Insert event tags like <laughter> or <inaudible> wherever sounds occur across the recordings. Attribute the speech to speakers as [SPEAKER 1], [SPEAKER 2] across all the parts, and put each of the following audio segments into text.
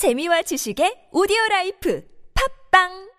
[SPEAKER 1] 재미와 지식의 오디오 라이프 팝빵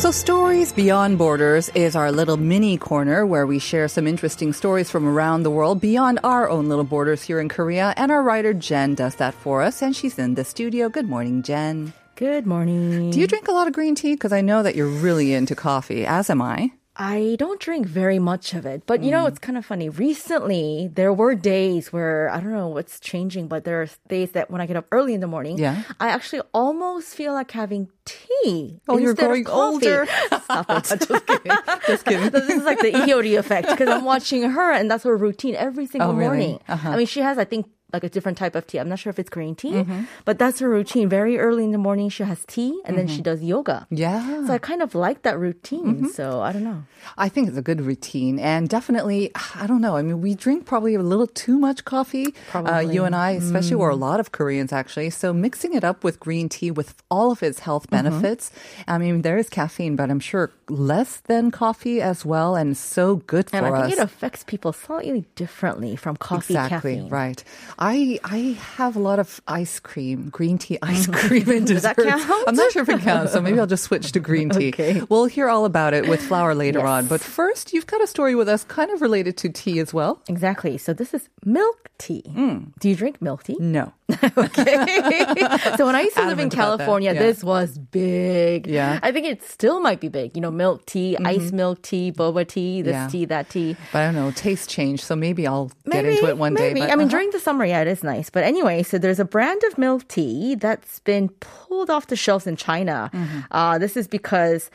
[SPEAKER 2] So, Stories Beyond Borders is our little mini corner where we share some interesting stories from around the world beyond our own little borders here in Korea. And our writer Jen does that for us, and she's in the studio. Good morning, Jen.
[SPEAKER 3] Good morning.
[SPEAKER 2] Do you drink a lot of green tea? Because I know that you're really into coffee, as am I.
[SPEAKER 3] I don't drink very much of it, but you
[SPEAKER 2] Mm.
[SPEAKER 3] know, it's kind of funny. Recently, there were days where I don't know what's changing, but there are days that when I get up early in the morning,
[SPEAKER 2] Yeah.
[SPEAKER 3] I actually almost feel like having tea.
[SPEAKER 2] Oh, you're growing older. <laughs>
[SPEAKER 3] Stop it. <laughs> Just kidding.
[SPEAKER 2] Just kidding. <laughs>
[SPEAKER 3] this is like the Iori effect because I'm watching her and that's her routine every single
[SPEAKER 2] Oh, really?
[SPEAKER 3] morning.
[SPEAKER 2] Uh-huh.
[SPEAKER 3] I mean, she has, I think, like a different type of tea. I'm not sure if it's green tea,
[SPEAKER 2] Mm-hmm.
[SPEAKER 3] but that's her routine. Very early in the morning, she has tea and then she does yoga.
[SPEAKER 2] Mm-hmm. Yeah.
[SPEAKER 3] So I kind of like that routine.
[SPEAKER 2] Mm-hmm.
[SPEAKER 3] So I don't know.
[SPEAKER 2] I think it's a good routine, and definitely, I don't know. I mean, we drink probably a little too much coffee. Uh,
[SPEAKER 3] Probably.
[SPEAKER 2] you and I, especially, or a lot of Koreans actually. So mixing it up with green tea with all of its health
[SPEAKER 3] Mm-hmm.
[SPEAKER 2] benefits. I mean, there is caffeine, but I'm sure less than coffee as well, and so good for us.
[SPEAKER 3] And I
[SPEAKER 2] us.
[SPEAKER 3] think it affects people slightly differently from coffee
[SPEAKER 2] Exactly
[SPEAKER 3] caffeine.
[SPEAKER 2] right. I I have a lot of ice cream, green tea <laughs> ice cream and
[SPEAKER 3] Does that
[SPEAKER 2] desserts.
[SPEAKER 3] count?
[SPEAKER 2] I'm not sure if it counts, so maybe I'll just switch to green tea.
[SPEAKER 3] Okay.
[SPEAKER 2] We'll hear all about it with Flower later
[SPEAKER 3] Yes.
[SPEAKER 2] on. But first, you've got a story with us, kind of related to tea as well.
[SPEAKER 3] Exactly. So this is milk tea.
[SPEAKER 2] Mm.
[SPEAKER 3] Do you drink milk tea?
[SPEAKER 2] No. <laughs> Okay. <laughs>
[SPEAKER 3] so when I used to live in
[SPEAKER 2] Adamant about that,
[SPEAKER 3] California,
[SPEAKER 2] yeah.
[SPEAKER 3] this was big.
[SPEAKER 2] Yeah.
[SPEAKER 3] I think it still might be big. You know, milk tea, ice milk tea, boba tea, this
[SPEAKER 2] Yeah.
[SPEAKER 3] tea, that tea.
[SPEAKER 2] But I don't know, taste change, so maybe I'll get into it one
[SPEAKER 3] maybe.
[SPEAKER 2] day. But,
[SPEAKER 3] I mean,
[SPEAKER 2] uh-huh.
[SPEAKER 3] during the summer, yeah, it is nice. But anyway, so there's a brand of milk tea that's been pulled off the shelves in China.
[SPEAKER 2] Mm-hmm.
[SPEAKER 3] Uh, this is because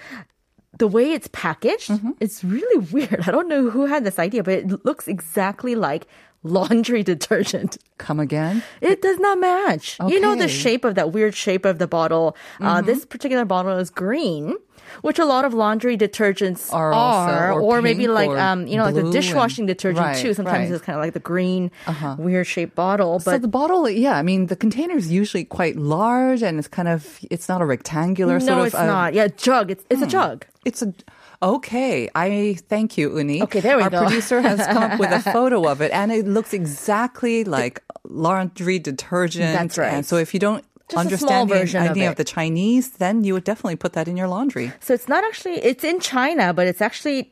[SPEAKER 3] the way it's packaged,
[SPEAKER 2] Mm-hmm.
[SPEAKER 3] it's really <laughs> weird. I don't know who had this idea, but it looks exactly like laundry <laughs> detergent.
[SPEAKER 2] come again.
[SPEAKER 3] It does not match. You know the shape of that weird shape of the bottle. Uh,
[SPEAKER 2] Mm-hmm.
[SPEAKER 3] this particular bottle is green. Which a lot of laundry detergents
[SPEAKER 2] Are
[SPEAKER 3] are,
[SPEAKER 2] also, or
[SPEAKER 3] maybe like
[SPEAKER 2] or
[SPEAKER 3] um, you know, like the dishwashing
[SPEAKER 2] and-
[SPEAKER 3] detergent
[SPEAKER 2] Right,
[SPEAKER 3] too. Sometimes
[SPEAKER 2] right. Uh-huh.
[SPEAKER 3] it's kind of like the green, weird shaped bottle.
[SPEAKER 2] so
[SPEAKER 3] But
[SPEAKER 2] the bottle, yeah, I mean, the container is usually quite large, and it's kind of, it's not a rectangular
[SPEAKER 3] no,
[SPEAKER 2] sort of.
[SPEAKER 3] it's
[SPEAKER 2] uh,
[SPEAKER 3] not. Yeah, jug. It's it's a jug.
[SPEAKER 2] It's a okay. I thank you, Uni.
[SPEAKER 3] Okay, there we
[SPEAKER 2] Our
[SPEAKER 3] go.
[SPEAKER 2] producer has come up with a <laughs> photo of it, and it looks exactly like laundry detergent.
[SPEAKER 3] That's right.
[SPEAKER 2] And so, if you don't
[SPEAKER 3] Just
[SPEAKER 2] understand the
[SPEAKER 3] version of
[SPEAKER 2] idea of, the Chinese, then you would definitely put that in your laundry.
[SPEAKER 3] So it's not actually. It's in China, but it's actually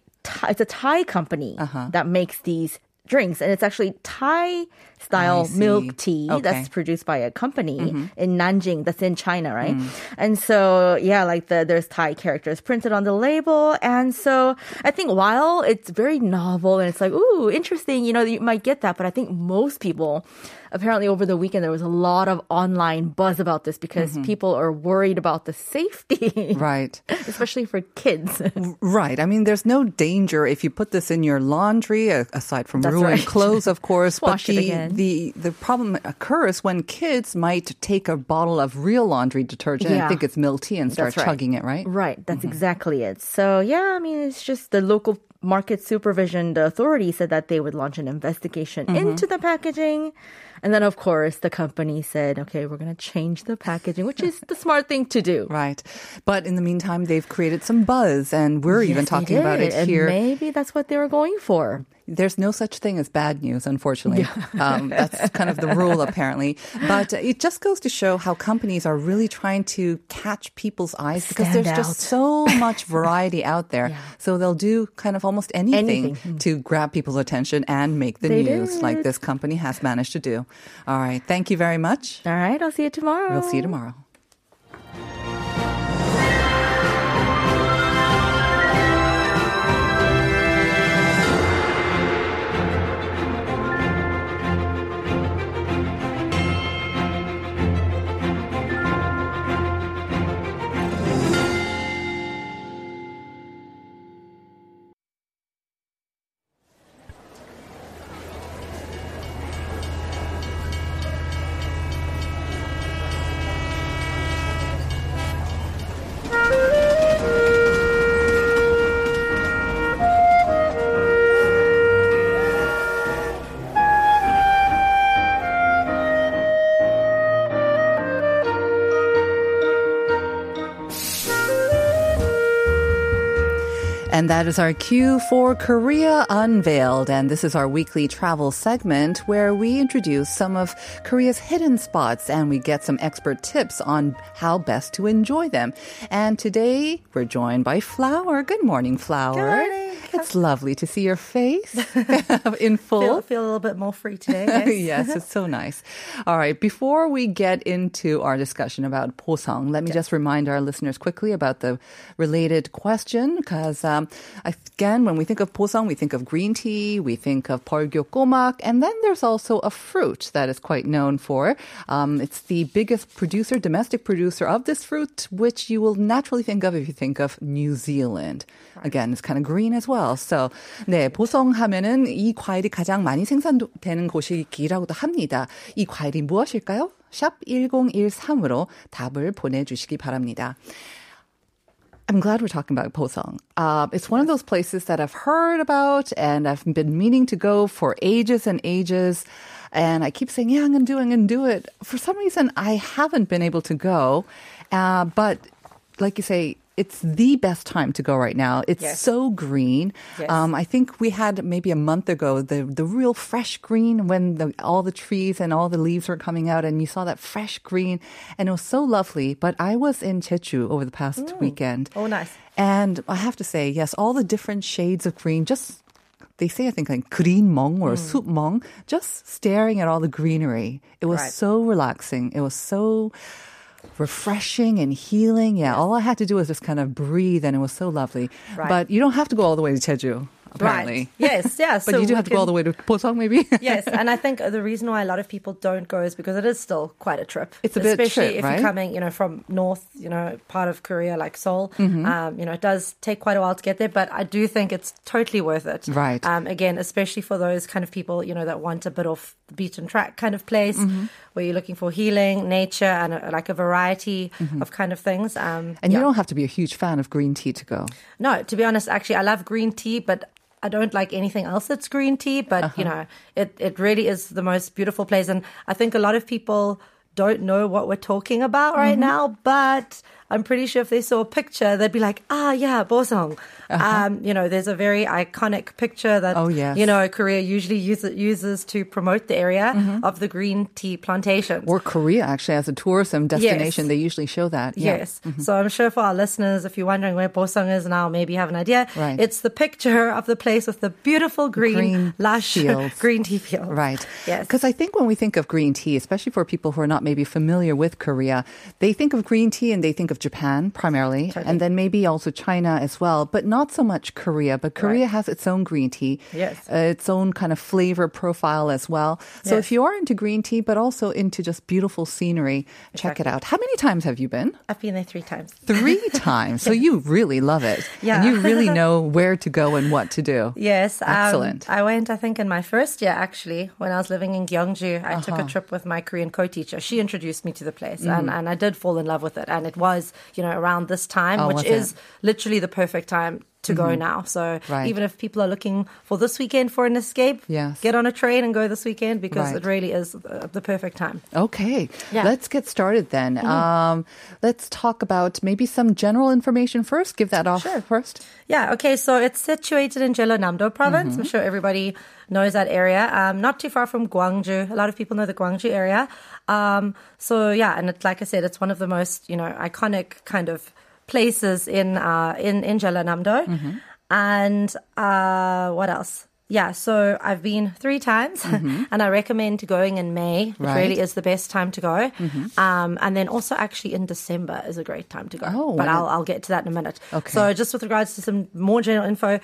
[SPEAKER 3] it's a Thai company
[SPEAKER 2] Uh-huh.
[SPEAKER 3] that makes these drinks, and it's actually Thai style milk tea
[SPEAKER 2] Okay. Mm-hmm.
[SPEAKER 3] that's produced by a company in Nanjing that's in China, right? And so yeah, like the there's Thai characters printed on the label, and so I think while it's very novel and it's like ooh interesting, you know, you might get that, but I think most people. Apparently, over the weekend, there was a lot of online buzz about this because people are worried about the safety.
[SPEAKER 2] Mm-hmm. <laughs> Right.
[SPEAKER 3] especially for kids.
[SPEAKER 2] Right. I mean, there's no danger if you put this in your laundry, aside from
[SPEAKER 3] That's
[SPEAKER 2] ruined
[SPEAKER 3] right.
[SPEAKER 2] clothes, of <laughs> course.
[SPEAKER 3] Wash
[SPEAKER 2] but
[SPEAKER 3] it
[SPEAKER 2] the,
[SPEAKER 3] again.
[SPEAKER 2] the the problem occurs when kids might take a bottle of real laundry detergent and think it's milk tea and start
[SPEAKER 3] right.
[SPEAKER 2] chugging it, right?
[SPEAKER 3] right, that's exactly it. So, yeah, I mean, it's just the local market supervision, the authority said that they would launch an investigation mm-hmm. into the packaging. And then, of course, the company said, okay, we're going to change the packaging, which is the smart thing to do.
[SPEAKER 2] Right. But in the meantime, they've created some buzz, and we're even
[SPEAKER 3] Yes, they
[SPEAKER 2] talking about it
[SPEAKER 3] and
[SPEAKER 2] here.
[SPEAKER 3] maybe that's what they were going for.
[SPEAKER 2] There's no such thing as bad news, unfortunately. Um, that's kind of the rule, apparently. But it just goes to show how companies are really trying to catch people's eyes because
[SPEAKER 3] Stand
[SPEAKER 2] there's
[SPEAKER 3] out.
[SPEAKER 2] just so much variety out there. So they'll do kind of almost anything,
[SPEAKER 3] Anything.
[SPEAKER 2] to grab people's attention and make the
[SPEAKER 3] They
[SPEAKER 2] news, like this company has managed to do. All right. Thank you very much.
[SPEAKER 3] All right, I'll see you tomorrow.
[SPEAKER 2] We'll see you tomorrow. And that is our cue for Korea Unveiled. And this is our weekly travel segment where we introduce some of Korea's hidden spots and we get some expert tips on how best to enjoy them. And today we're joined by Flower. Good morning, Flower.
[SPEAKER 4] Good morning.
[SPEAKER 2] It's lovely to see your face <laughs> in full.
[SPEAKER 4] Feel, feel a little bit more free today. Yes. <laughs>
[SPEAKER 2] yes, it's so nice. All right, before we get into our discussion about Boseong, let me just remind our listeners quickly about the related question because um, um, again, when we think of Boseong, we think of green tea, we think of pargyokomak, and then there's also a fruit that is quite known for. Um, it's the biggest producer, domestic producer of this fruit, which you will naturally think of if you think of New Zealand. Again, it's kind of green as well. So, 네, 보성 하면은 이 과일이 가장 많이 생산되는 곳이기라고도 합니다. 이 과일이 무엇일까요? 샵 1013으로 답을 보내주시기 바랍니다. I'm glad we're talking about Boseong. Uh, it's one of those places that I've heard about and I've been meaning to go for ages and ages. And I keep saying, yeah, I'm going to do it, I'm going to do it. For some reason, I haven't been able to go. Uh, but like you say, it's the best time to go right now. It's
[SPEAKER 4] Yes.
[SPEAKER 2] so green.
[SPEAKER 4] Yes.
[SPEAKER 2] Um, I think we had maybe a month ago the the real fresh green when the, all the trees and all the leaves were coming out, and you saw that fresh green, and it was so lovely. But I was in Jeju over the past weekend.
[SPEAKER 4] Oh, nice.
[SPEAKER 2] And I have to say, yes, all the different shades of green, just they say I think like green mong or soup mong, just staring at all the greenery. It was
[SPEAKER 4] Right.
[SPEAKER 2] so relaxing. It was so refreshing and healing. Yeah, all I had to do was just kind of breathe, and it was so lovely.
[SPEAKER 4] Right.
[SPEAKER 2] But you don't have to go all the way to Jeju, apparently.
[SPEAKER 4] Right. Yes, yeah. <laughs>
[SPEAKER 2] But
[SPEAKER 4] so
[SPEAKER 2] you do have to go all the way to Boseong, maybe. <laughs>
[SPEAKER 4] yes, and I think the reason why a lot of people don't go is because it is still quite a trip.
[SPEAKER 2] It's a bit
[SPEAKER 4] especially
[SPEAKER 2] trip,
[SPEAKER 4] if
[SPEAKER 2] right?
[SPEAKER 4] you're coming, you know, from north, you know, part of Korea like Seoul.
[SPEAKER 2] Mm-hmm.
[SPEAKER 4] Um, you know, it does take quite a while to get there, but I do think it's totally worth it.
[SPEAKER 2] Right.
[SPEAKER 4] Um, again, especially for those kind of people, you know, that want a bit off the beaten track kind of place
[SPEAKER 2] Mm-hmm.
[SPEAKER 4] where you're looking for healing, nature, and a, like a variety of kind of things. Um,
[SPEAKER 2] Mm-hmm. And
[SPEAKER 4] yeah.
[SPEAKER 2] you don't have to be a huge fan of green tea to go.
[SPEAKER 4] No, to be honest, actually, I love green tea, but I don't like anything else that's green tea. But
[SPEAKER 2] Uh-huh.
[SPEAKER 4] you know, it it really is the most beautiful place, and I think a lot of people don't know what we're talking about right
[SPEAKER 2] Mm-hmm.
[SPEAKER 4] now. But I'm pretty sure if they saw a picture, they'd be like, "Ah, yeah, Boseong." Um, you know, there's a very iconic picture that
[SPEAKER 2] Uh-huh. Oh, yes.
[SPEAKER 4] you know Korea usually uses uses to promote the area of the green tea plantations.
[SPEAKER 2] Mm-hmm. Or Korea, actually, as a tourism destination,
[SPEAKER 4] Yes.
[SPEAKER 2] they usually show that. Yeah. Mm-hmm.
[SPEAKER 4] Yes. So I'm sure for our listeners, if you're wondering where Boseong is now, maybe you have an idea.
[SPEAKER 2] Right.
[SPEAKER 4] It's the picture of the place with the beautiful green,
[SPEAKER 2] Green
[SPEAKER 4] lush <laughs>
[SPEAKER 2] fields.
[SPEAKER 4] green tea fields.
[SPEAKER 2] Right.
[SPEAKER 4] Yes.
[SPEAKER 2] Because I think when we think of green tea, especially for people who are not maybe familiar with Korea, they think of green tea and they think of Japan primarily, and then maybe also China as well, but not so much Korea. But Korea has its own green tea,
[SPEAKER 4] Yes.
[SPEAKER 2] uh, its own kind of flavor profile as well. So
[SPEAKER 4] Yes.
[SPEAKER 2] if you are into green tea, but also into just beautiful scenery, check it out. How many times have you been?
[SPEAKER 4] I've been there three times.
[SPEAKER 2] Three <laughs> times. So you really love it.
[SPEAKER 4] Yeah.
[SPEAKER 2] And you really know <laughs> where to go and what to do.
[SPEAKER 4] Yes. um,
[SPEAKER 2] Excellent.
[SPEAKER 4] I went, I think, in my first year, actually, when I was living in Gyeongju. I took
[SPEAKER 2] Uh-huh.
[SPEAKER 4] a trip with my Korean co teacher. She introduced me to the place,
[SPEAKER 2] Mm-hmm.
[SPEAKER 4] and, and I did fall in love with it. And it was, you know, around this time,
[SPEAKER 2] Oh,
[SPEAKER 4] which
[SPEAKER 2] is it?
[SPEAKER 4] is literally the perfect time to go now. So
[SPEAKER 2] Right.
[SPEAKER 4] even if people are looking for this weekend for an escape,
[SPEAKER 2] Yes.
[SPEAKER 4] get on a train and go this weekend because
[SPEAKER 2] Right.
[SPEAKER 4] it really is the perfect time.
[SPEAKER 2] Okay,
[SPEAKER 4] Yeah.
[SPEAKER 2] let's get started then. Um, let's talk about maybe some general information first. Give that off
[SPEAKER 4] Sure.
[SPEAKER 2] first.
[SPEAKER 4] Yeah, okay, so it's situated in Jeollanam-do province. I'm sure everybody knows that area. Um, not too far from Gwangju. A lot of people know the Gwangju area. Um, so yeah, and it's like I said, it's one of the most you know iconic kind of places in uh, in in Jeollanam-do. And uh, what else? Yeah, so I've been three times, <laughs> and I recommend going in May. It really is the best time to go. Um, and then also actually in December is a great time to go.
[SPEAKER 2] Oh,
[SPEAKER 4] but I'll, I'll get to that in a minute.
[SPEAKER 2] Okay.
[SPEAKER 4] So just with regards to some more general info,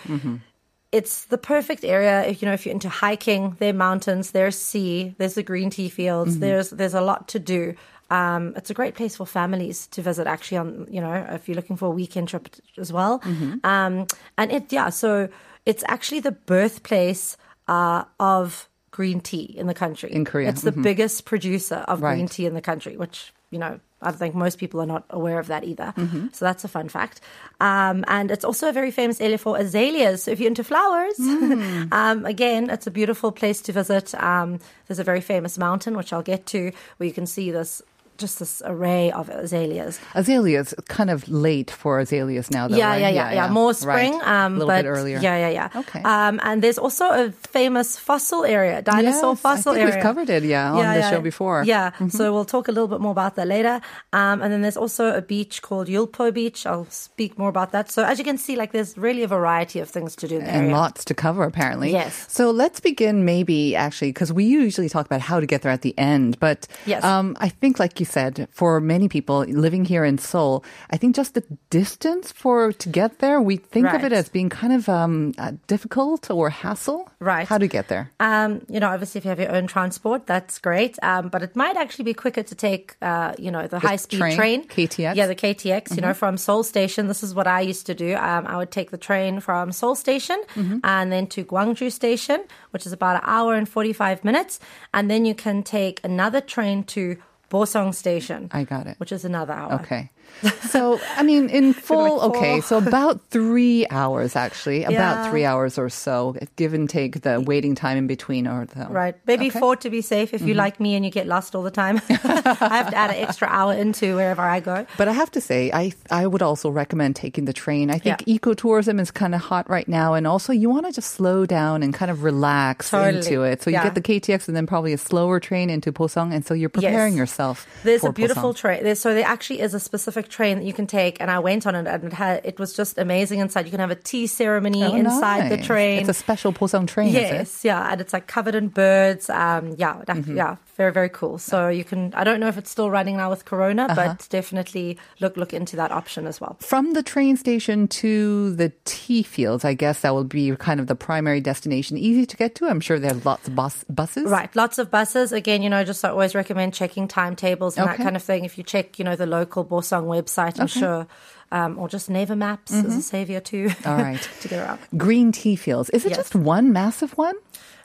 [SPEAKER 4] it's the perfect area if you know if you're into hiking. There are mountains, there's sea, there's the green tea fields. There's there's a lot to do. Um, it's a great place for families to visit. Actually, on you know if you're looking for a weekend trip as well. Um, and it yeah, so it's actually the birthplace uh, of green tea in the country.
[SPEAKER 2] In Korea,
[SPEAKER 4] it's the biggest producer of green tea in the country, which you know I think most people are not aware of that either.
[SPEAKER 2] Mm-hmm.
[SPEAKER 4] So that's a fun fact. Um, and it's also a very famous area for azaleas. So if you're into flowers,
[SPEAKER 2] Mm. <laughs>
[SPEAKER 4] um, again, it's a beautiful place to visit. Um, there's a very famous mountain, which I'll get to, where you can see this just this array of azaleas.
[SPEAKER 2] Azaleas, kind of late for azaleas now, though.
[SPEAKER 4] yeah,
[SPEAKER 2] right?
[SPEAKER 4] yeah, yeah, yeah, More spring,
[SPEAKER 2] Right.
[SPEAKER 4] um,
[SPEAKER 2] a little
[SPEAKER 4] but
[SPEAKER 2] bit earlier.
[SPEAKER 4] Yeah, yeah, yeah.
[SPEAKER 2] Okay.
[SPEAKER 4] Um, and there's also a famous fossil area, dinosaur
[SPEAKER 2] Yes,
[SPEAKER 4] fossil
[SPEAKER 2] I think
[SPEAKER 4] area.
[SPEAKER 2] we've covered it, yeah, on the show before. Mm-hmm.
[SPEAKER 4] Yeah, so we'll talk a little bit more about that later. Um, and then there's also a beach called Yulpo Beach. I'll speak more about that. So as you can see, like there's really a variety of things to do in the
[SPEAKER 2] and lots to cover apparently.
[SPEAKER 4] Yes.
[SPEAKER 2] So let's begin maybe actually because we usually talk about how to get there at the end, but
[SPEAKER 4] Yes.
[SPEAKER 2] um, I think like you said, for many people living here in Seoul, I think just the distance for to get there, we think of it as being kind of um, uh, difficult or hassle.
[SPEAKER 4] Right.
[SPEAKER 2] How to get there?
[SPEAKER 4] Um, you know, obviously, if you have your own transport, that's great. Um, but it might actually be quicker to take, uh, you know, the, high speed
[SPEAKER 2] train,
[SPEAKER 4] train,
[SPEAKER 2] KTX?
[SPEAKER 4] Yeah, the KTX. You know, from Seoul Station. This is what I used to do. Um, I would take the train from Seoul Station and then to Gwangju Station, which is about an hour and forty five minutes, and then you can take another train to Boseong Station.
[SPEAKER 2] I got it.
[SPEAKER 4] Which is another hour.
[SPEAKER 2] Okay. <laughs> So, I mean, in full,
[SPEAKER 4] like,
[SPEAKER 2] okay, so about three hours actually, <laughs> about three hours or so, give and take the waiting time in between or the.
[SPEAKER 4] Right. Maybe
[SPEAKER 2] Okay.
[SPEAKER 4] four to be safe if you mm-hmm. like me and you get lost all the time. <laughs> I have to add an extra hour into wherever I go.
[SPEAKER 2] But I have to say, I I would also recommend taking the train. I think
[SPEAKER 4] Yeah.
[SPEAKER 2] ecotourism is kind of hot right now, and also you want to just slow down and kind of relax
[SPEAKER 4] Totally.
[SPEAKER 2] into it. So you
[SPEAKER 4] Yeah.
[SPEAKER 2] get the KTX and then probably a slower train into Boseong, and so you're preparing
[SPEAKER 4] Yes.
[SPEAKER 2] yourself.
[SPEAKER 4] There's a beautiful
[SPEAKER 2] Boseong.
[SPEAKER 4] train. There's, so there actually is a specific train that you can take, and I went on it, and it had it was just amazing inside. You can have a tea ceremony
[SPEAKER 2] Oh,
[SPEAKER 4] inside the train.
[SPEAKER 2] It's a special Boseong train, is it?
[SPEAKER 4] yes, yeah, and it's like covered in birds. Um, yeah, that-
[SPEAKER 2] Mm-hmm.
[SPEAKER 4] yeah, very very cool. So you can. I don't know if it's still running now with Corona,
[SPEAKER 2] Uh-huh.
[SPEAKER 4] but definitely look look into that option as well.
[SPEAKER 2] From the train station to the tea fields, I guess that will be kind of the primary destination. Easy to get to. I'm sure there are lots of bus, buses.
[SPEAKER 4] Right, lots of buses. Again, you know, just I always recommend checking timetables and that kind of thing. If you check, you know, the local Boseong website, I'm
[SPEAKER 2] Okay.
[SPEAKER 4] sure, um, or just Naver Maps is a savior too.
[SPEAKER 2] Mm-hmm. <laughs> All right. <laughs>
[SPEAKER 4] to get around.
[SPEAKER 2] Green tea fields. Is it
[SPEAKER 4] Yes.
[SPEAKER 2] just one massive one?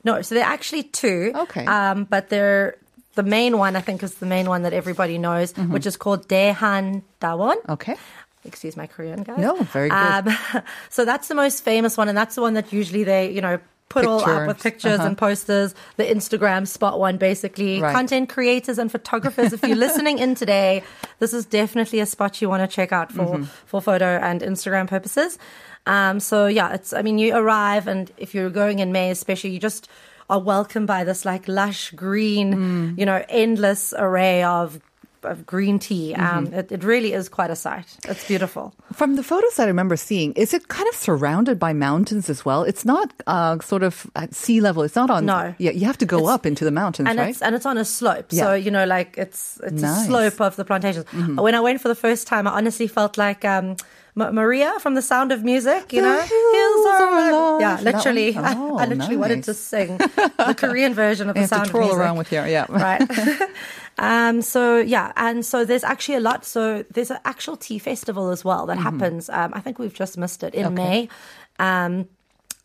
[SPEAKER 4] No, so they're actually two.
[SPEAKER 2] Okay.
[SPEAKER 4] Um, but they're the main one. I think is the main one that everybody knows,
[SPEAKER 2] Mm-hmm.
[SPEAKER 4] which is called Daehan Dawon.
[SPEAKER 2] Okay.
[SPEAKER 4] Excuse my Korean, guys.
[SPEAKER 2] No, very good.
[SPEAKER 4] Um, <laughs> so that's the most famous one, and that's the one that usually they, you know. Put all up with
[SPEAKER 2] Pictures,
[SPEAKER 4] pictures
[SPEAKER 2] uh-huh.
[SPEAKER 4] and posters, the Instagram spot one basically.
[SPEAKER 2] Right.
[SPEAKER 4] Content creators and photographers, if you're <laughs> listening in today, this is definitely a spot you want to check out for,
[SPEAKER 2] Mm-hmm.
[SPEAKER 4] for photo and Instagram purposes. Um, so yeah, it's, I mean, you arrive and if you're going in May, especially, you just are welcomed by this like lush green,
[SPEAKER 2] Mm.
[SPEAKER 4] you know, endless array of, of green tea.
[SPEAKER 2] Mm-hmm.
[SPEAKER 4] Um, it, it really is quite a sight. It's beautiful.
[SPEAKER 2] From the photos that I remember seeing, is it kind of surrounded by mountains as well? It's not uh, sort of at sea level. It's not on.
[SPEAKER 4] No.
[SPEAKER 2] Yeah, you have to go
[SPEAKER 4] It's-
[SPEAKER 2] up into the mountains,
[SPEAKER 4] and
[SPEAKER 2] right?
[SPEAKER 4] it's and it's on a slope.
[SPEAKER 2] Yeah.
[SPEAKER 4] So you know, like it's it's
[SPEAKER 2] Nice. Mm-hmm.
[SPEAKER 4] a slope of the plantations. When I went for the first time, I honestly felt like um, Maria from The Sound of Music. You
[SPEAKER 2] The
[SPEAKER 4] know,
[SPEAKER 2] hills
[SPEAKER 4] are alive. yeah, literally.
[SPEAKER 2] one? <laughs>
[SPEAKER 4] I,
[SPEAKER 2] Oh,
[SPEAKER 4] I literally wanted to sing the Korean version of <laughs> The Sound of Music.
[SPEAKER 2] around with you, yeah.
[SPEAKER 4] right. <laughs> um, so yeah, and so there's actually a lot. So there's an actual tea festival as well that happens. Um, I think we've just missed it in
[SPEAKER 2] Mm-hmm. Okay.
[SPEAKER 4] May. Um,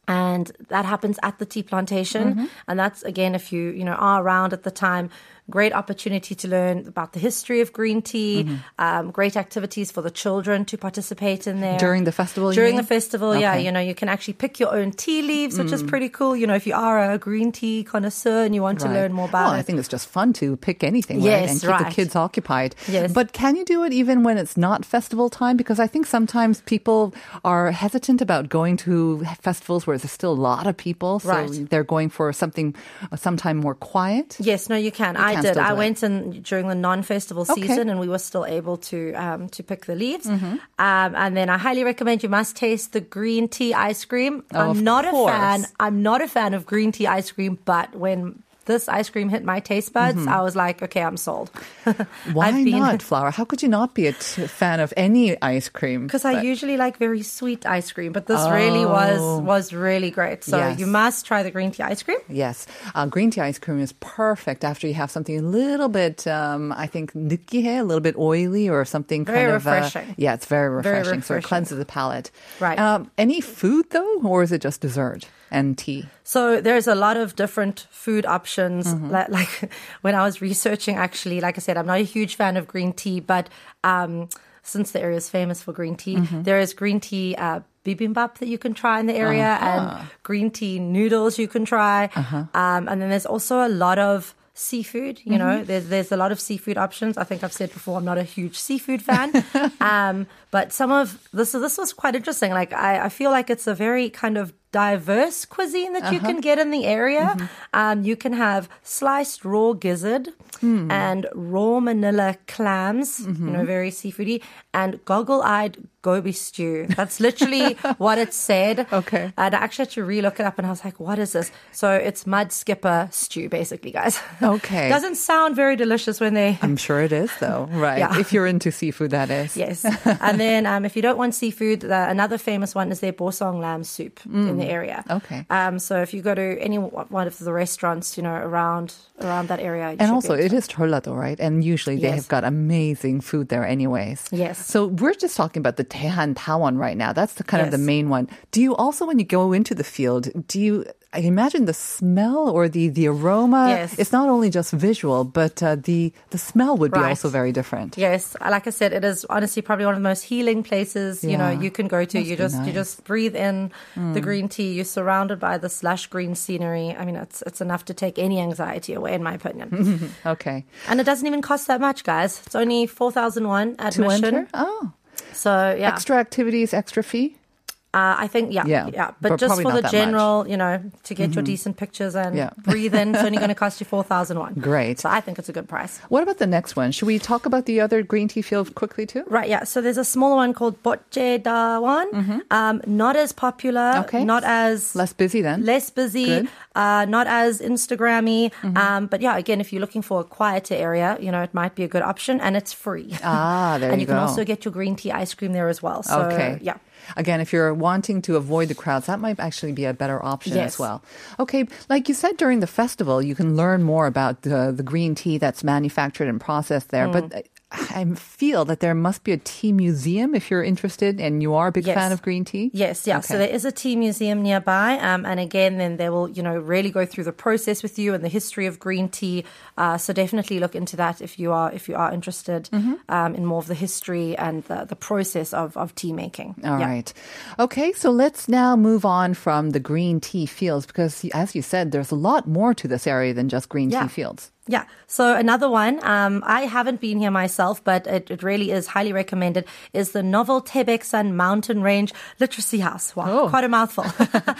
[SPEAKER 4] and that happens at the tea plantation,
[SPEAKER 2] Mm-hmm.
[SPEAKER 4] and that's again if you you know are around at the time. Great opportunity to learn about the history of green tea.
[SPEAKER 2] Mm-hmm.
[SPEAKER 4] Um, great activities for the children to participate in there
[SPEAKER 2] During the festival, you
[SPEAKER 4] During the festival, yeah,
[SPEAKER 2] Okay. Mm.
[SPEAKER 4] you know you can actually pick your own tea leaves, which is pretty cool. You know, if you are a green tea connoisseur and you want to learn more about
[SPEAKER 2] well,
[SPEAKER 4] it.
[SPEAKER 2] I think it's just fun to pick anything, right?
[SPEAKER 4] Yes,
[SPEAKER 2] And keep the kids occupied.
[SPEAKER 4] Yes.
[SPEAKER 2] But can you do it even when it's not festival time? Because I think sometimes people are hesitant about going to festivals where there's still a lot of people. So
[SPEAKER 4] Right.
[SPEAKER 2] they're going for something uh, sometime more quiet.
[SPEAKER 4] Yes, no, you can.
[SPEAKER 2] You
[SPEAKER 4] I
[SPEAKER 2] can
[SPEAKER 4] did. I went in during the non-festival
[SPEAKER 2] Okay.
[SPEAKER 4] season, and we were still able to um, to pick the leaves.
[SPEAKER 2] Mm-hmm.
[SPEAKER 4] Um, and then I highly recommend you must taste the green tea ice cream.
[SPEAKER 2] Oh,
[SPEAKER 4] I'm not
[SPEAKER 2] course.
[SPEAKER 4] a fan. I'm not a fan of green tea ice cream, but when this ice cream hit my taste buds, I was like, okay, I'm sold. <laughs>
[SPEAKER 2] Mm-hmm. Why
[SPEAKER 4] I've been-
[SPEAKER 2] not, <laughs> Flower? How could you not be a t- fan of any ice cream?
[SPEAKER 4] Because I
[SPEAKER 2] But-
[SPEAKER 4] usually like very sweet ice cream, but this really was was really great. So
[SPEAKER 2] Oh. Yes.
[SPEAKER 4] you must try the green tea ice cream.
[SPEAKER 2] Yes, uh, green tea ice cream is perfect after you have something a little bit, um, I think, 느끼해, a little bit oily or something
[SPEAKER 4] Very
[SPEAKER 2] kind of. uh,
[SPEAKER 4] refreshing.
[SPEAKER 2] yeah, it's very
[SPEAKER 4] Very
[SPEAKER 2] refreshing. So it
[SPEAKER 4] refreshing.
[SPEAKER 2] cleanses the palate.
[SPEAKER 4] Right.
[SPEAKER 2] Um, any food though, or is it just dessert And tea?
[SPEAKER 4] So there's a lot of different food options.
[SPEAKER 2] Mm-hmm.
[SPEAKER 4] Like, <laughs> like when I was researching, actually, like I said, I'm not a huge fan of green tea, but um, since the area is famous for green tea,
[SPEAKER 2] Mm-hmm.
[SPEAKER 4] there is green tea uh, bibimbap that you can try in the area,
[SPEAKER 2] Uh-huh.
[SPEAKER 4] and green tea noodles you can try. Um, and then there's also a lot of seafood. You know, there's there's a lot of seafood options. I think I've said before I'm not a huge seafood fan, <laughs> um, but some of this this was quite interesting. Like I, I feel like it's a very kind of diverse cuisine that you uh-huh. can get in the area. Mm-hmm. Um, you can have sliced raw gizzard hmm. and raw manila clams, you know, mm-hmm. very seafoody, and goggle-eyed goby stew. That's literally <laughs> what it said.
[SPEAKER 2] Okay.
[SPEAKER 4] And I actually had to re-look it up, and I was like, "What is this?" So it's mud skipper stew, basically, guys.
[SPEAKER 2] Okay. <laughs>
[SPEAKER 4] Doesn't sound very delicious when they
[SPEAKER 2] I'm sure it is, though. <laughs> Right.
[SPEAKER 4] Yeah.
[SPEAKER 2] If you're into seafood, that is.
[SPEAKER 4] Yes. and then um, if you don't want seafood, the, another famous one is their bosong lamb soup in the area.
[SPEAKER 2] Mm. Okay.
[SPEAKER 4] Um, so if you go to any one of the restaurants, you know, around around that area.
[SPEAKER 2] And also, it is Jeollado, right? And usually they
[SPEAKER 4] Yes.
[SPEAKER 2] have got amazing food there, anyways.
[SPEAKER 4] Yes.
[SPEAKER 2] So we're just talking about the Daehan Dawon right now. That's the kind of the main one. Do you also, when you go into the field, do you? I imagine the smell or the the aroma.
[SPEAKER 4] Yes.
[SPEAKER 2] It's not only just visual, but uh, the the smell would be also very different.
[SPEAKER 4] Yes, like I said, it is honestly probably one of the most healing places you know you can go to.
[SPEAKER 2] Must
[SPEAKER 4] you just you
[SPEAKER 2] nice. Mm.
[SPEAKER 4] just breathe in the green tea. You're surrounded by this lush green scenery. I mean, it's it's enough to take any anxiety away, in my opinion. <laughs>
[SPEAKER 2] Okay.
[SPEAKER 4] and it doesn't even cost that much, guys. It's only four thousand one
[SPEAKER 2] To
[SPEAKER 4] admission.
[SPEAKER 2] enter? Oh,
[SPEAKER 4] So yeah,
[SPEAKER 2] extra activities, extra fee.
[SPEAKER 4] Uh, I think yeah,
[SPEAKER 2] Yeah,
[SPEAKER 4] yeah,
[SPEAKER 2] but
[SPEAKER 4] But, just for the
[SPEAKER 2] that much. Mm-hmm.
[SPEAKER 4] general, you know, to get your decent pictures and
[SPEAKER 2] Yeah. <laughs>
[SPEAKER 4] breathe in, it's only going to cost you four thousand won.
[SPEAKER 2] Great.
[SPEAKER 4] So I think it's a good price.
[SPEAKER 2] What about the next one? Should we talk about the other green tea field quickly too?
[SPEAKER 4] Right, yeah. So there's a smaller one called Botche Dawan. Um, not as popular,
[SPEAKER 2] Mm-hmm. Okay.
[SPEAKER 4] not as
[SPEAKER 2] Less busy then.
[SPEAKER 4] less busy,
[SPEAKER 2] Good.
[SPEAKER 4] uh, not as Instagrammy. Um, but yeah, again, if you're looking for a quieter area, you know, it might be a good option, and it's free.
[SPEAKER 2] Ah, there you <laughs> go.
[SPEAKER 4] and
[SPEAKER 2] you
[SPEAKER 4] you can
[SPEAKER 2] go.
[SPEAKER 4] also get your green tea ice cream there as well. So
[SPEAKER 2] okay.
[SPEAKER 4] yeah.
[SPEAKER 2] Again, if you're wanting to avoid the crowds, that might actually be a better option as well. Okay, like you said during the festival, you can learn more about the, the green tea that's manufactured and processed there. But
[SPEAKER 4] Mm.
[SPEAKER 2] I I feel that there must be a tea museum if you're interested and you are a big
[SPEAKER 4] Yes.
[SPEAKER 2] fan of green tea.
[SPEAKER 4] Yes, yeah. So there is a tea museum nearby, um, and again, then they will, you know, really go through the process with you and the history of green tea. Uh, so definitely look into that if you are if you are interested
[SPEAKER 2] Mm-hmm.
[SPEAKER 4] um, in more of the history and the, the process of, of tea making.
[SPEAKER 2] All
[SPEAKER 4] Yeah.
[SPEAKER 2] right. Okay, so let's now move on from the green tea fields because, as you said, there's a lot more to this area than just green
[SPEAKER 4] Yeah.
[SPEAKER 2] tea fields.
[SPEAKER 4] Yeah. So another one, um, I haven't been here myself, but it, it really is highly recommended, is the novel Taebaeksan Mountain Range Literacy House. Wow, oh. quite a mouthful.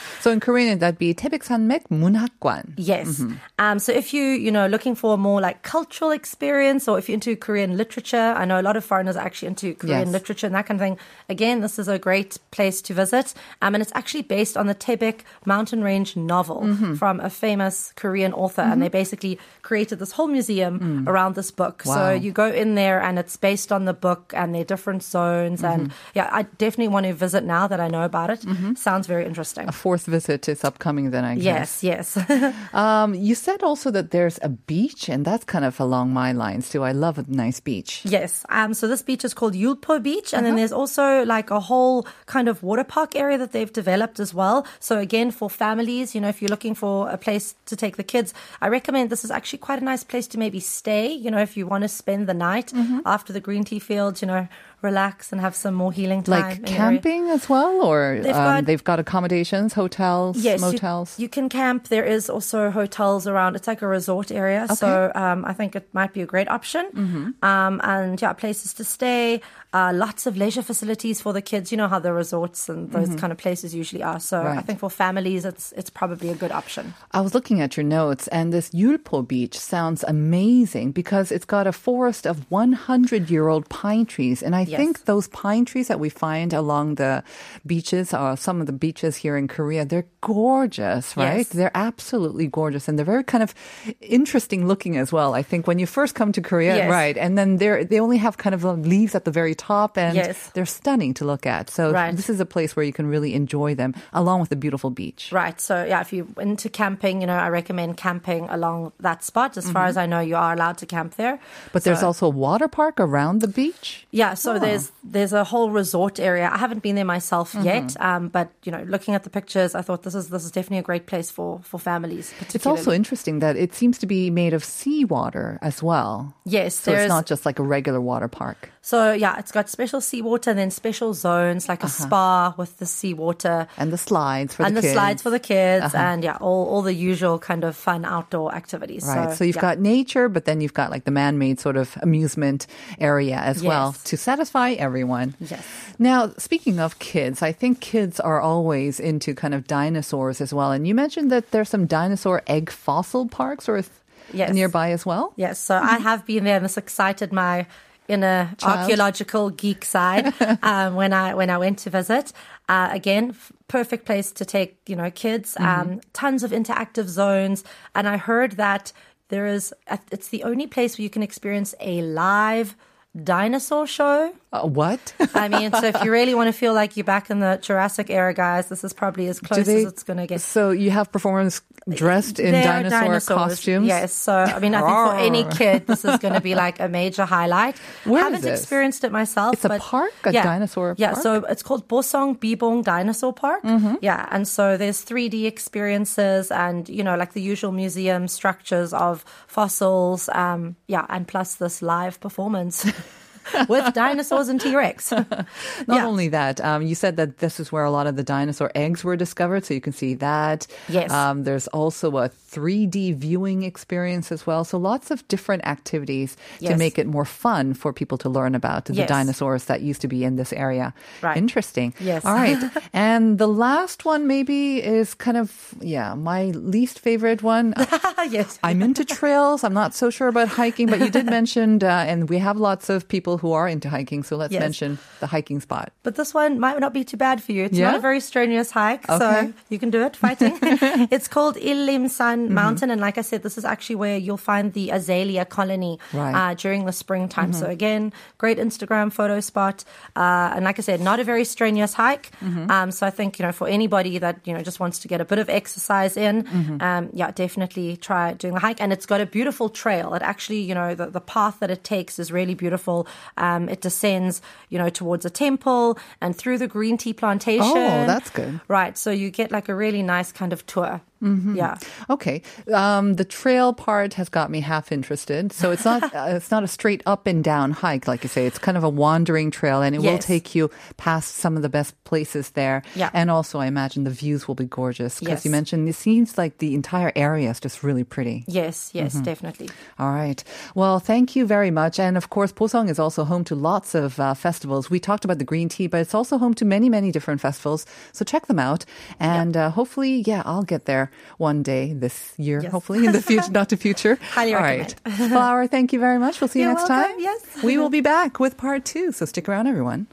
[SPEAKER 4] <laughs>
[SPEAKER 2] so in Korean, that'd be Taebeksanmek Munhakwan.
[SPEAKER 4] Yes.
[SPEAKER 2] Mm-hmm.
[SPEAKER 4] Um, so if you, you know, looking for more like cultural experience or if you're into Korean literature, I know a lot of foreigners are actually into Korean
[SPEAKER 2] yes.
[SPEAKER 4] literature and that kind of thing. Again, this is a great place to visit. Um, and it's actually based on the Taebaek Mountain Range novel
[SPEAKER 2] mm-hmm.
[SPEAKER 4] from a famous Korean author. Mm-hmm. And they basically created this whole museum around this book.
[SPEAKER 2] Mm. Wow.
[SPEAKER 4] So you go in there and it's based on the book and there are different zones. And
[SPEAKER 2] Mm-hmm.
[SPEAKER 4] yeah, I definitely want to visit now that I know about it. Sounds very interesting.
[SPEAKER 2] A fourth visit is upcoming then, I guess.
[SPEAKER 4] Yes, yes. <laughs>
[SPEAKER 2] Um, you said also that there's a beach, and that's kind of along my lines too. I love a nice beach.
[SPEAKER 4] Yes. Um, so this beach is called Yulpo Beach. And then
[SPEAKER 2] Uh-huh.
[SPEAKER 4] there's also like a whole kind of water park area that they've developed as well. So again, for families, you know, if you're looking for a place to take the kids, I recommend this is actually quite a nice place to maybe stay. You know, if you want to spend the night
[SPEAKER 2] Mm-hmm.
[SPEAKER 4] after the green tea fields, you know, relax and have some more healing time.
[SPEAKER 2] Like
[SPEAKER 4] in the area.
[SPEAKER 2] camping as well, or
[SPEAKER 4] They've
[SPEAKER 2] um,
[SPEAKER 4] got-
[SPEAKER 2] they've got accommodations, hotels,
[SPEAKER 4] Yes,
[SPEAKER 2] motels.
[SPEAKER 4] You, can camp. There is also hotels around. It's like a resort area, so um, I think it might be a great option.
[SPEAKER 2] Mm-hmm.
[SPEAKER 4] Um, and yeah, places to stay. Uh, lots of leisure facilities for the kids. You know how the resorts and those kind of places usually are. So I
[SPEAKER 2] Mm-hmm.
[SPEAKER 4] Think for families, it's it's probably a good option.
[SPEAKER 2] I was looking at your notes, and this Yulpo beach sounds amazing because it's got a forest of 100 year old pine trees. And I
[SPEAKER 4] Yes.
[SPEAKER 2] think those pine trees that we find along the beaches, or some of the beaches here in Korea, they're gorgeous, right?
[SPEAKER 4] Yes.
[SPEAKER 2] They're absolutely gorgeous. And they're very kind of interesting looking as well. I think when you first come to Korea,
[SPEAKER 4] Yes.
[SPEAKER 2] right? And then they're, they only have kind of uh, leaves at the very top, and they're stunning to look at. So
[SPEAKER 4] Right.
[SPEAKER 2] this is a place where you can really enjoy them along with the beautiful beach.
[SPEAKER 4] Right. So yeah, if you're into camping, you know, I recommend camping along that spot. As far as I know, you are allowed to camp there.
[SPEAKER 2] But there's also a water park around the beach.
[SPEAKER 4] Yeah, so there's there's a whole resort area. I haven't been there myself
[SPEAKER 2] Mm-hmm.
[SPEAKER 4] yet, um, but you know, looking at the pictures, I thought this is this is definitely a great place for for families.
[SPEAKER 2] It's also interesting that it seems to be made of seawater as well.
[SPEAKER 4] yes,
[SPEAKER 2] So it's not just like a regular water park.
[SPEAKER 4] so yeah, it's got special seawater and then special zones like a
[SPEAKER 2] Uh-huh.
[SPEAKER 4] spa with the seawater.
[SPEAKER 2] And the slides for
[SPEAKER 4] and
[SPEAKER 2] the
[SPEAKER 4] the
[SPEAKER 2] kids.
[SPEAKER 4] slides for the kids, and yeah, all, all the usual kind of fun outdoor activities.
[SPEAKER 2] Right. So, you've
[SPEAKER 4] yeah.
[SPEAKER 2] got nature, but then you've got like the man-made sort of amusement area as well to satisfy everyone.
[SPEAKER 4] Yes.
[SPEAKER 2] Now, speaking of kids, I think kids are always into kind of dinosaurs as well. And you mentioned that there's some dinosaur egg fossil parks or
[SPEAKER 4] Yes.
[SPEAKER 2] nearby as well.
[SPEAKER 4] Yes, so I have been there, and this excited my inner
[SPEAKER 2] Child.
[SPEAKER 4] archaeological geek side <laughs> um, when I when I went to visit. Uh, again, f- perfect place to take you know kids. Um, tons of interactive zones, and I heard that there is it's the only place where you can experience a live dinosaur show.
[SPEAKER 2] Uh, what?
[SPEAKER 4] I mean, so if you really want to feel like you're back in the Jurassic era, guys, this is probably as close as it's going to get.
[SPEAKER 2] So you have performers dressed in dinosaur
[SPEAKER 4] dinosaurs.
[SPEAKER 2] costumes?
[SPEAKER 4] Yes. So, I mean, I think for any kid, this is going to be like a major highlight. <laughs>
[SPEAKER 2] Where
[SPEAKER 4] I haven't experienced it myself.
[SPEAKER 2] It's a
[SPEAKER 4] but
[SPEAKER 2] park? A
[SPEAKER 4] yeah.
[SPEAKER 2] dinosaur
[SPEAKER 4] Yeah.
[SPEAKER 2] park?
[SPEAKER 4] So it's called Boseong Bibong Dinosaur Park.
[SPEAKER 2] Mm-hmm.
[SPEAKER 4] Yeah. And so there's 3D experiences and, you know, like the usual museum structures of fossils. Um, yeah. And plus this live performance. <laughs> With dinosaurs and T Rex. <laughs>
[SPEAKER 2] Not
[SPEAKER 4] Yeah.
[SPEAKER 2] only that, um, you said that this is where a lot of the dinosaur eggs were discovered, so you can see that.
[SPEAKER 4] Yes.
[SPEAKER 2] Um, there's also a 3D viewing experience as well. So lots of different activities to make it more fun for people to learn about the
[SPEAKER 4] Yes.
[SPEAKER 2] dinosaurs that used to be in this area.
[SPEAKER 4] Right.
[SPEAKER 2] Interesting.
[SPEAKER 4] Yes.
[SPEAKER 2] All right. <laughs> and the last one maybe is kind of, yeah, my least favorite one. <laughs>
[SPEAKER 4] yes.
[SPEAKER 2] I'm into trails. I'm not so sure about hiking, but you did mention, uh, and we have lots of people who are into hiking. So let's
[SPEAKER 4] Yes.
[SPEAKER 2] mention the hiking spot.
[SPEAKER 4] But this one might not be too bad for you. It's
[SPEAKER 2] Yeah?
[SPEAKER 4] not a very strenuous hike,
[SPEAKER 2] Okay.
[SPEAKER 4] so you can do it fighting. <laughs> <laughs> it's called Ilim San
[SPEAKER 2] Mm-hmm.
[SPEAKER 4] Mountain, and like I said, this is actually where you'll find the azalea colony
[SPEAKER 2] Right. Mm-hmm.
[SPEAKER 4] uh, during the springtime. So again, great Instagram photo spot, uh, and like I said, not a very strenuous hike.
[SPEAKER 2] Mm-hmm.
[SPEAKER 4] Um, so I think you know for anybody that you know just wants to get a bit of exercise in,
[SPEAKER 2] Mm-hmm.
[SPEAKER 4] um, yeah, definitely try doing the hike. And it's got a beautiful trail. It actually, you know, the, the path that it takes is really beautiful. Um, it descends, you know, towards a temple and through the green tea plantation.
[SPEAKER 2] Oh, that's good.
[SPEAKER 4] Right. So you get like a really nice kind of tour.
[SPEAKER 2] Mm-hmm.
[SPEAKER 4] Yeah.
[SPEAKER 2] Okay, um, the trail part has got me half interested. So it's not <laughs> uh, it's not a straight up and down hike, like you say. It's kind of a wandering trail, and it will take you past some of the best places there.
[SPEAKER 4] Yeah.
[SPEAKER 2] and also I imagine the views will be gorgeous because
[SPEAKER 4] Yes.
[SPEAKER 2] you mentioned it seems like the entire area is just really pretty.
[SPEAKER 4] Yes. Yes.
[SPEAKER 2] Mm-hmm.
[SPEAKER 4] Definitely.
[SPEAKER 2] All right. Well, thank you very much. And of course, Boseong is also home to lots of uh, festivals. We talked about the green tea, but it's also home to many, many different festivals. So check them out. And uh, hopefully, yeah, I'll get there one day this year,
[SPEAKER 4] Yes.
[SPEAKER 2] hopefully in the future, <laughs> not the future.
[SPEAKER 4] Highly
[SPEAKER 2] All
[SPEAKER 4] recommend.
[SPEAKER 2] right. <laughs> Flower, thank you very much. We'll see you
[SPEAKER 4] You're
[SPEAKER 2] next
[SPEAKER 4] welcome.
[SPEAKER 2] time.
[SPEAKER 4] Yes.
[SPEAKER 2] We will be back with part two. So stick around, everyone.